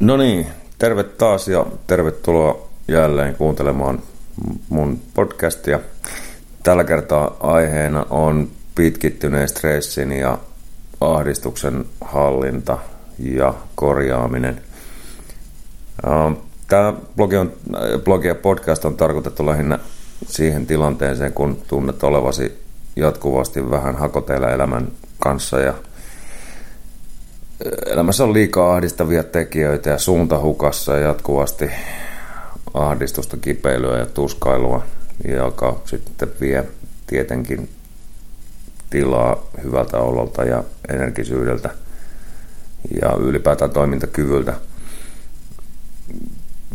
No niin, terve taas ja tervetuloa jälleen kuuntelemaan mun podcastia. Tällä kertaa aiheena on pitkittyneen stressin ja ahdistuksen hallinta ja korjaaminen. Tämä blogi, on, blogi ja podcast on tarkoitettu lähinnä siihen tilanteeseen, kun tunnet olevasi jatkuvasti vähän hakoteilla elämän kanssa ja elämässä on liikaa ahdistavia tekijöitä ja suunta hukassa ja jatkuvasti ahdistusta, kipeilyä ja tuskailua, joka sitten vie tietenkin tilaa hyvältä ololta ja energisyydeltä ja ylipäätään toimintakyvyltä.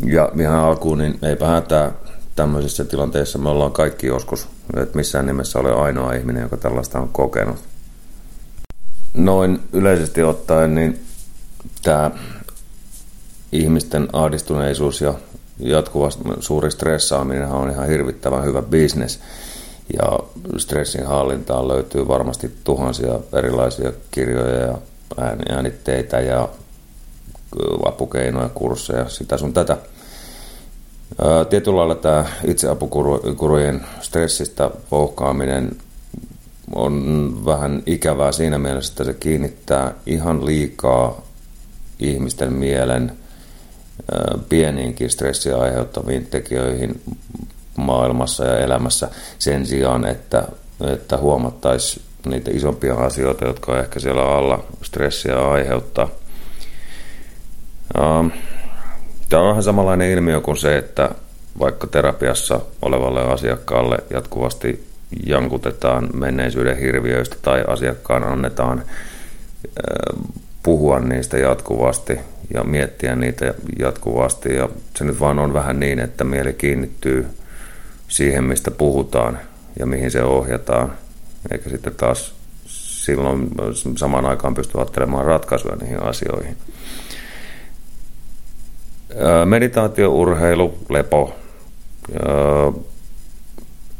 Ja ihan alkuun, niin eipä hätää tämmöisessä tilanteessa. Me ollaan kaikki joskus, että missään nimessä ole ainoa ihminen, joka tällaista on kokenut noin yleisesti ottaen, niin tämä ihmisten ahdistuneisuus ja jatkuvasti suuri stressaaminen on ihan hirvittävän hyvä bisnes. Ja stressin hallintaan löytyy varmasti tuhansia erilaisia kirjoja ja äänitteitä ja apukeinoja, kursseja, sitä sun tätä. Tietyllä lailla tämä itseapukurujen stressistä vouhkaaminen on vähän ikävää siinä mielessä, että se kiinnittää ihan liikaa ihmisten mielen pieniinkin stressiä aiheuttaviin tekijöihin maailmassa ja elämässä sen sijaan, että, että huomattaisiin niitä isompia asioita, jotka ehkä siellä alla stressiä aiheuttaa. Tämä on vähän samanlainen ilmiö kuin se, että vaikka terapiassa olevalle asiakkaalle jatkuvasti jankutetaan menneisyyden hirviöistä tai asiakkaan annetaan puhua niistä jatkuvasti ja miettiä niitä jatkuvasti. Ja se nyt vaan on vähän niin, että mieli kiinnittyy siihen, mistä puhutaan ja mihin se ohjataan, eikä sitten taas silloin samaan aikaan pysty ajattelemaan ratkaisuja niihin asioihin. Meditaatio, urheilu, lepo,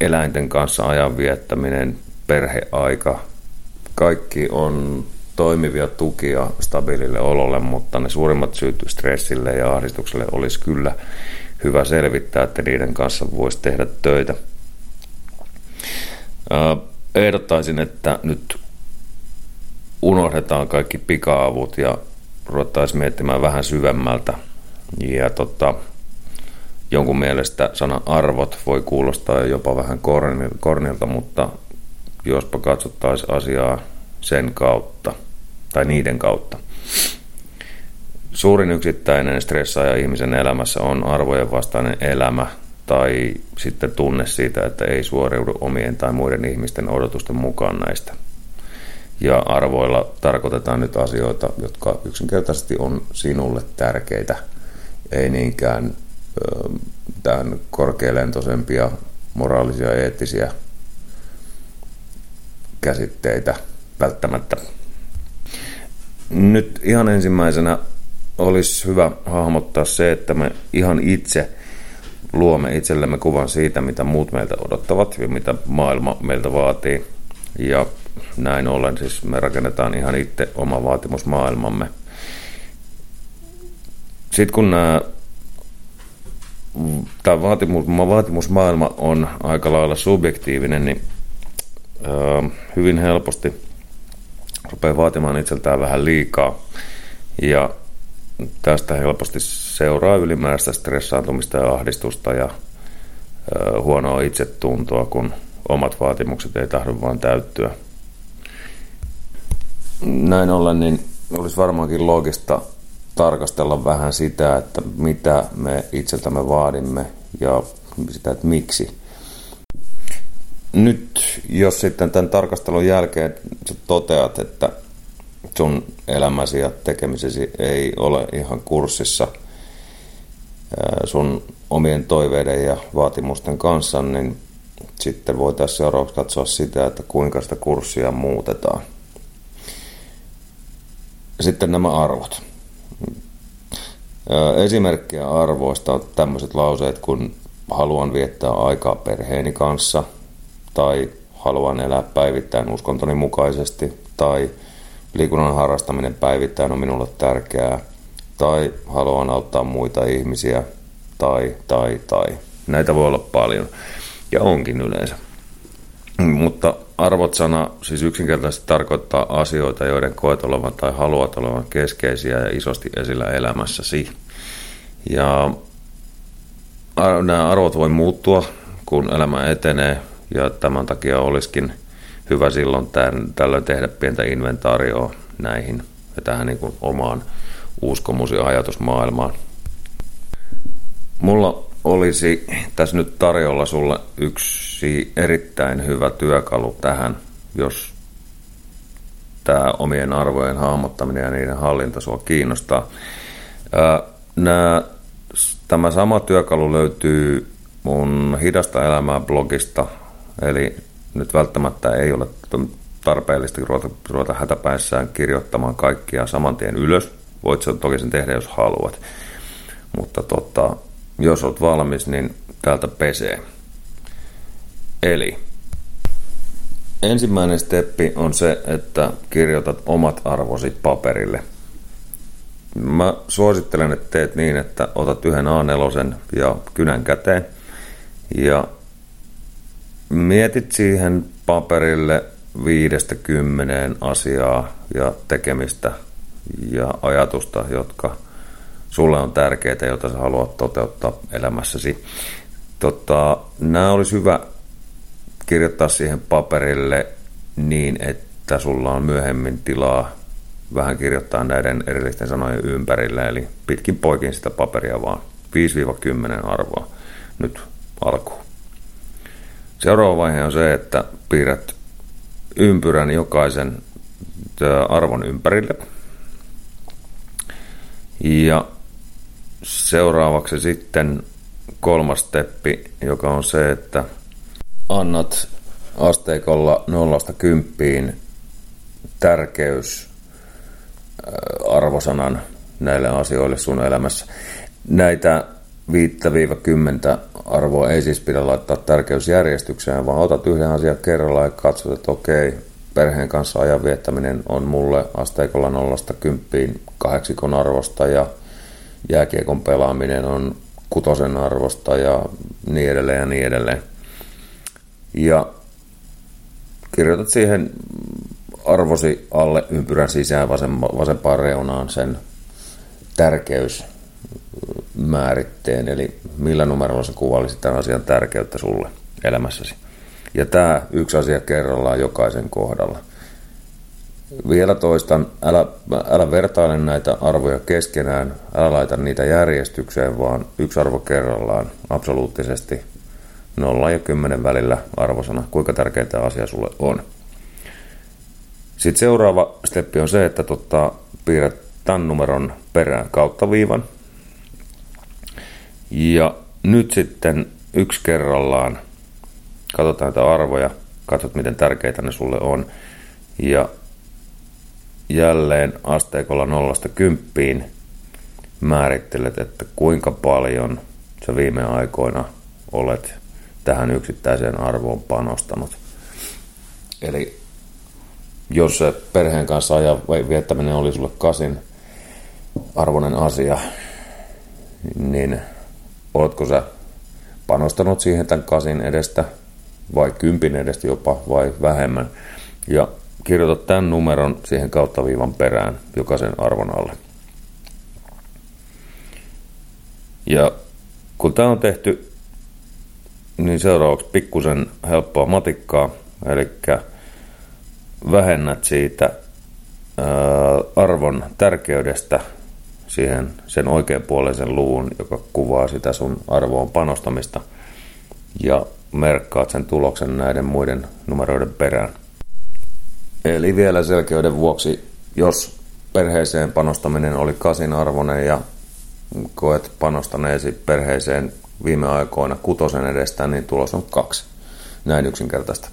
eläinten kanssa ajan viettäminen, perheaika, kaikki on toimivia tukia stabiilille ololle, mutta ne suurimmat syyt stressille ja ahdistukselle olisi kyllä hyvä selvittää, että niiden kanssa voisi tehdä töitä. Ehdottaisin, että nyt unohdetaan kaikki pikaavut ja ruvettaisiin miettimään vähän syvemmältä. Ja tota, jonkun mielestä sana arvot voi kuulostaa jopa vähän kornilta, mutta jospa katsottaisiin asiaa sen kautta tai niiden kautta. Suurin yksittäinen stressaaja ihmisen elämässä on arvojen vastainen elämä tai sitten tunne siitä, että ei suoriudu omien tai muiden ihmisten odotusten mukaan näistä. Ja arvoilla tarkoitetaan nyt asioita, jotka yksinkertaisesti on sinulle tärkeitä, ei niinkään tämän korkealentoisempia moraalisia ja eettisiä käsitteitä välttämättä. Nyt ihan ensimmäisenä olisi hyvä hahmottaa se, että me ihan itse luomme itsellemme kuvan siitä, mitä muut meiltä odottavat ja mitä maailma meiltä vaatii. Ja näin ollen siis me rakennetaan ihan itse oma vaatimusmaailmamme. Sitten kun nämä tämä vaatimus, vaatimusmaailma on aika lailla subjektiivinen, niin ö, hyvin helposti rupeaa vaatimaan itseltään vähän liikaa. Ja tästä helposti seuraa ylimääräistä stressaantumista ja ahdistusta ja ö, huonoa itsetuntoa, kun omat vaatimukset ei tahdo vaan täyttyä. Näin ollen niin olisi varmaankin loogista tarkastella vähän sitä, että mitä me itseltämme vaadimme ja sitä, että miksi. Nyt, jos sitten tämän tarkastelun jälkeen sä toteat, että sun elämäsi ja tekemisesi ei ole ihan kurssissa sun omien toiveiden ja vaatimusten kanssa, niin sitten voitaisiin seuraavaksi katsoa sitä, että kuinka sitä kurssia muutetaan. Sitten nämä arvot. Esimerkkiä arvoista on tämmöiset lauseet kuin haluan viettää aikaa perheeni kanssa tai haluan elää päivittäin uskontoni mukaisesti tai liikunnan harrastaminen päivittäin on minulle tärkeää tai haluan auttaa muita ihmisiä, tai, tai, tai. Näitä voi olla paljon, ja onkin yleensä. Mutta arvot-sana siis yksinkertaisesti tarkoittaa asioita, joiden koet olevan tai haluat olevan keskeisiä ja isosti esillä elämässäsi. Ja nämä arvot voi muuttua, kun elämä etenee, ja tämän takia olisikin hyvä silloin tämän, tällöin tehdä pientä inventaarioa näihin ja tähän niin kuin omaan uskomus- ja ajatusmaailmaan. Mulla olisi tässä nyt tarjolla sulle yksi erittäin hyvä työkalu tähän, jos tämä omien arvojen hahmottaminen ja niiden hallinta sua kiinnostaa. Nää, tämä sama työkalu löytyy mun Hidasta elämää blogista, eli nyt välttämättä ei ole tarpeellista ruveta, ruveta hätäpäissään kirjoittamaan kaikkia saman tien ylös. Voit sen toki sen tehdä, jos haluat. Mutta tota, jos olet valmis, niin täältä pesee. Eli ensimmäinen steppi on se, että kirjoitat omat arvosi paperille. Mä suosittelen, että teet niin, että otat yhden A4 ja kynän käteen ja mietit siihen paperille viidestä kymmeneen asiaa ja tekemistä ja ajatusta, jotka sulle on tärkeitä, joita sä haluat toteuttaa elämässäsi. Tota, nämä olisi hyvä kirjoittaa siihen paperille niin, että sulla on myöhemmin tilaa vähän kirjoittaa näiden erillisten sanojen ympärille, eli pitkin poikin sitä paperia vaan 5-10 arvoa nyt alkuun. Seuraava vaihe on se, että piirrät ympyrän jokaisen arvon ympärille. Ja seuraavaksi sitten kolmas steppi, joka on se, että annat asteikolla nollasta kymppiin tärkeys arvosanan näille asioille sun elämässä. Näitä 5-10 arvoa ei siis pidä laittaa tärkeysjärjestykseen, vaan otat yhden asian kerrallaan ja katsot, että okei, perheen kanssa ajan viettäminen on mulle asteikolla nollasta kymppiin kahdeksikon arvosta ja jääkiekon pelaaminen on kutosen arvosta ja niin edelleen ja niin edelleen. Ja kirjoitat siihen arvosi alle ympyrän sisään vasempaan reunaan sen tärkeys määritteen, eli millä numerolla sä kuvailisit tämän asian tärkeyttä sulle elämässäsi. Ja tämä yksi asia kerrallaan jokaisen kohdalla. Vielä toistan, älä, älä vertaile näitä arvoja keskenään, älä laita niitä järjestykseen, vaan yksi arvo kerrallaan absoluuttisesti 0 ja 10 välillä arvosana, kuinka tärkeä tämä asia sulle on. Sitten seuraava steppi on se, että tota, piirrät tämän numeron perään kautta viivan, ja nyt sitten yksi kerrallaan katsotaan näitä arvoja, katsot miten tärkeitä ne sulle on. Ja jälleen asteikolla nollasta kymppiin määrittelet, että kuinka paljon sä viime aikoina olet tähän yksittäiseen arvoon panostanut. Eli jos se perheen kanssa ajan viettäminen oli sulle kasin arvoinen asia, niin Oletko sä panostanut siihen tämän kasin edestä vai kympin edestä jopa vai vähemmän. Ja kirjoita tämän numeron siihen kautta viivan perään jokaisen arvon alle. Ja kun tämä on tehty, niin seuraavaksi pikkusen helppoa matikkaa, eli vähennät siitä arvon tärkeydestä siihen sen oikeanpuoleisen luvun, joka kuvaa sitä sun arvoon panostamista ja merkkaat sen tuloksen näiden muiden numeroiden perään. Eli vielä selkeyden vuoksi, jos perheeseen panostaminen oli kasin arvoinen ja koet panostaneesi perheeseen viime aikoina kutosen edestä, niin tulos on kaksi. Näin yksinkertaista.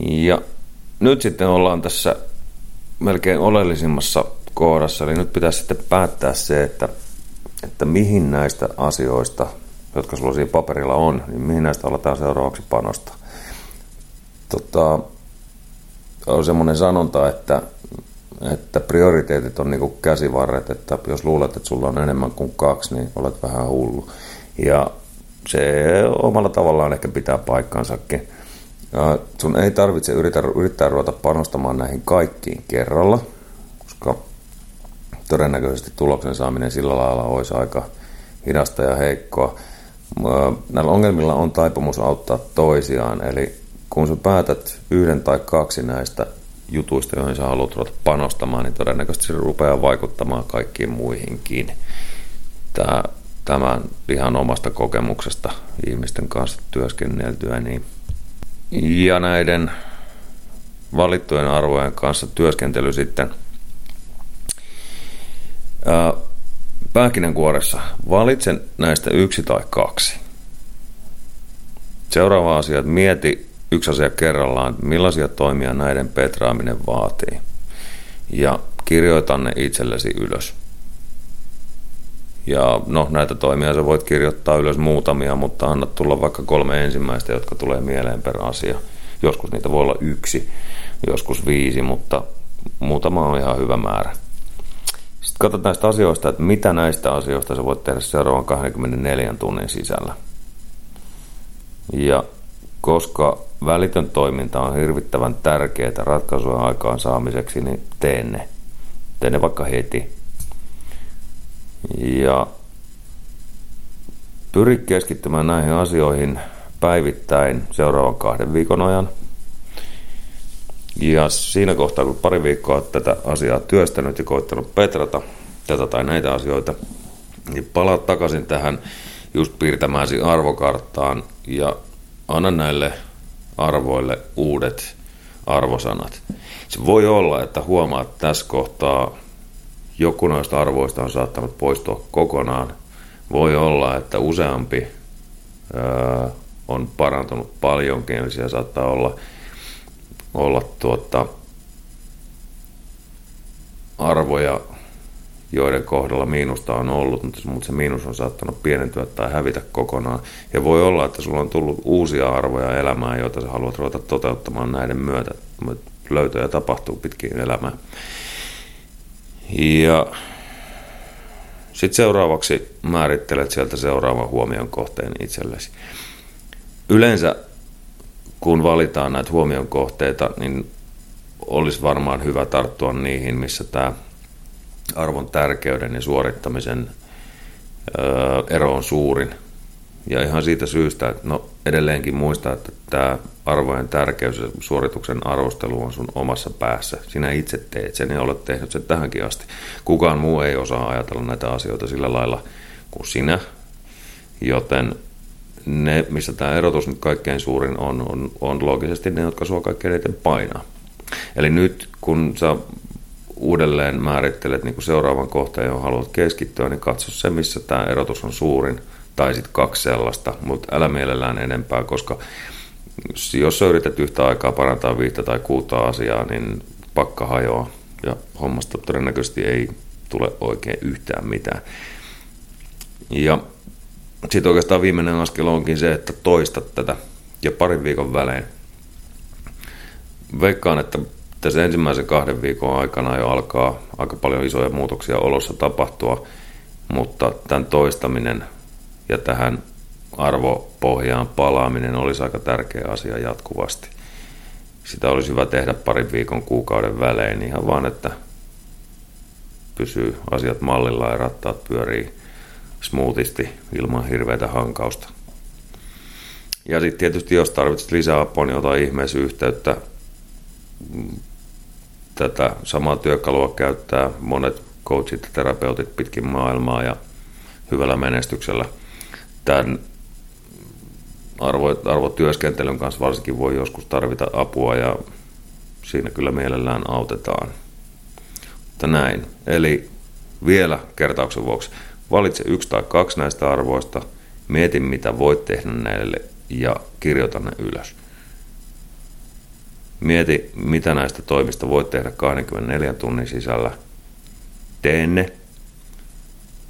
Ja nyt sitten ollaan tässä melkein oleellisimmassa kohdassa. Eli nyt pitäisi sitten päättää se, että, että mihin näistä asioista, jotka sulla siinä paperilla on, niin mihin näistä aletaan seuraavaksi panostaa. Tota, on semmoinen sanonta, että, että prioriteetit on niinku käsivarret, että jos luulet, että sulla on enemmän kuin kaksi, niin olet vähän hullu. Ja se omalla tavallaan ehkä pitää paikkansakin. Ja sun ei tarvitse yrittää, yrittää ruveta panostamaan näihin kaikkiin kerralla, koska todennäköisesti tuloksen saaminen sillä lailla olisi aika hidasta ja heikkoa. Näillä ongelmilla on taipumus auttaa toisiaan, eli kun sä päätät yhden tai kaksi näistä jutuista, joihin sä haluat ruveta panostamaan, niin todennäköisesti se rupeaa vaikuttamaan kaikkiin muihinkin. Tämä, tämän ihan omasta kokemuksesta ihmisten kanssa työskenneltyä. Niin. Ja näiden valittujen arvojen kanssa työskentely sitten pähkinänkuoressa. Valitsen näistä yksi tai kaksi. Seuraava asia, että mieti yksi asia kerrallaan, millaisia toimia näiden petraaminen vaatii. Ja kirjoita ne itsellesi ylös. Ja no, näitä toimia sä voit kirjoittaa ylös muutamia, mutta anna tulla vaikka kolme ensimmäistä, jotka tulee mieleen per asia. Joskus niitä voi olla yksi, joskus viisi, mutta muutama on ihan hyvä määrä. Sitten katsotaan näistä asioista, että mitä näistä asioista sä voit tehdä seuraavan 24 tunnin sisällä. Ja koska välitön toiminta on hirvittävän tärkeää ratkaisujen aikaan saamiseksi, niin tee ne. Tee ne vaikka heti. Ja pyri keskittymään näihin asioihin päivittäin seuraavan kahden viikon ajan. Ja siinä kohtaa, kun pari viikkoa tätä asiaa työstänyt ja koittanut petrata tätä tai näitä asioita, niin palaat takaisin tähän just piirtämääsi arvokarttaan ja anna näille arvoille uudet arvosanat. Se voi olla, että huomaat tässä kohtaa joku noista arvoista on saattanut poistua kokonaan. Voi olla, että useampi öö, on parantunut paljonkin, eli siellä saattaa olla, olla tuota, arvoja joiden kohdalla miinusta on ollut, mutta se miinus on saattanut pienentyä tai hävitä kokonaan. Ja voi olla, että sulla on tullut uusia arvoja elämään, joita sä haluat ruveta toteuttamaan näiden myötä. Löytöjä tapahtuu pitkin elämää. Ja sitten seuraavaksi määrittelet sieltä seuraavan huomion kohteen itsellesi. Yleensä kun valitaan näitä huomion kohteita, niin olisi varmaan hyvä tarttua niihin, missä tämä arvon tärkeyden ja suorittamisen ero on suurin. Ja ihan siitä syystä, että no edelleenkin muista, että tämä arvojen tärkeys ja suorituksen arvostelu on sun omassa päässä. Sinä itse teet sen ja olet tehnyt sen tähänkin asti. Kukaan muu ei osaa ajatella näitä asioita sillä lailla kuin sinä. Joten ne, missä tämä erotus nyt kaikkein suurin on, on, on loogisesti ne, jotka sua kaikkein eniten painaa. Eli nyt kun sä uudelleen määrittelet niin seuraavan kohtaan, johon haluat keskittyä, niin katso se, missä tämä erotus on suurin, tai sitten kaksi sellaista, mutta älä mielellään enempää, koska jos sä yrität yhtä aikaa parantaa viittä tai kuutta asiaa, niin pakka hajoaa ja hommasta todennäköisesti ei tule oikein yhtään mitään. Ja sitten oikeastaan viimeinen askel onkin se, että toistat tätä ja parin viikon välein. Veikkaan, että tässä ensimmäisen kahden viikon aikana jo alkaa aika paljon isoja muutoksia olossa tapahtua, mutta tämän toistaminen ja tähän arvopohjaan palaaminen olisi aika tärkeä asia jatkuvasti. Sitä olisi hyvä tehdä parin viikon kuukauden välein ihan vaan, että pysyy asiat mallilla ja rattaat pyörii smoothisti ilman hirveätä hankausta. Ja sitten tietysti jos tarvitset lisää apua, niin ota ihmeessä yhteyttä tätä samaa työkalua käyttää monet coachit ja terapeutit pitkin maailmaa ja hyvällä menestyksellä. Tämän arvo, arvotyöskentelyn kanssa varsinkin voi joskus tarvita apua ja siinä kyllä mielellään autetaan. Mutta näin. Eli vielä kertauksen vuoksi. Valitse yksi tai kaksi näistä arvoista, mieti mitä voit tehdä näille ja kirjoita ne ylös. Mieti, mitä näistä toimista voit tehdä 24 tunnin sisällä. Tee ne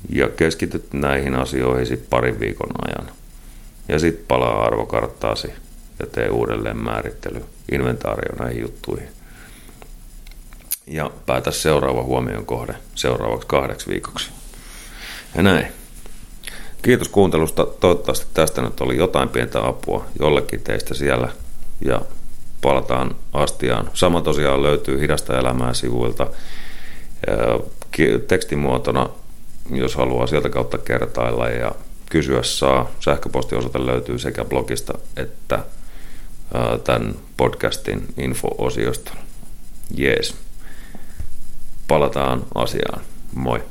ja keskityt näihin asioihin parin viikon ajan. Ja sitten palaa arvokarttaasi ja tee uudelleen määrittely, inventaario näihin juttuihin. ja päätä seuraava huomion kohde seuraavaksi kahdeksi viikoksi. Ja näin. Kiitos kuuntelusta. Toivottavasti tästä nyt oli jotain pientä apua jollekin teistä siellä. Ja palataan astiaan. Sama tosiaan löytyy Hidasta elämää sivuilta tekstimuotona, jos haluaa sieltä kautta kertailla ja kysyä saa. Sähköpostiosoite löytyy sekä blogista että tämän podcastin info-osiosta. Jees. Palataan asiaan. Moi.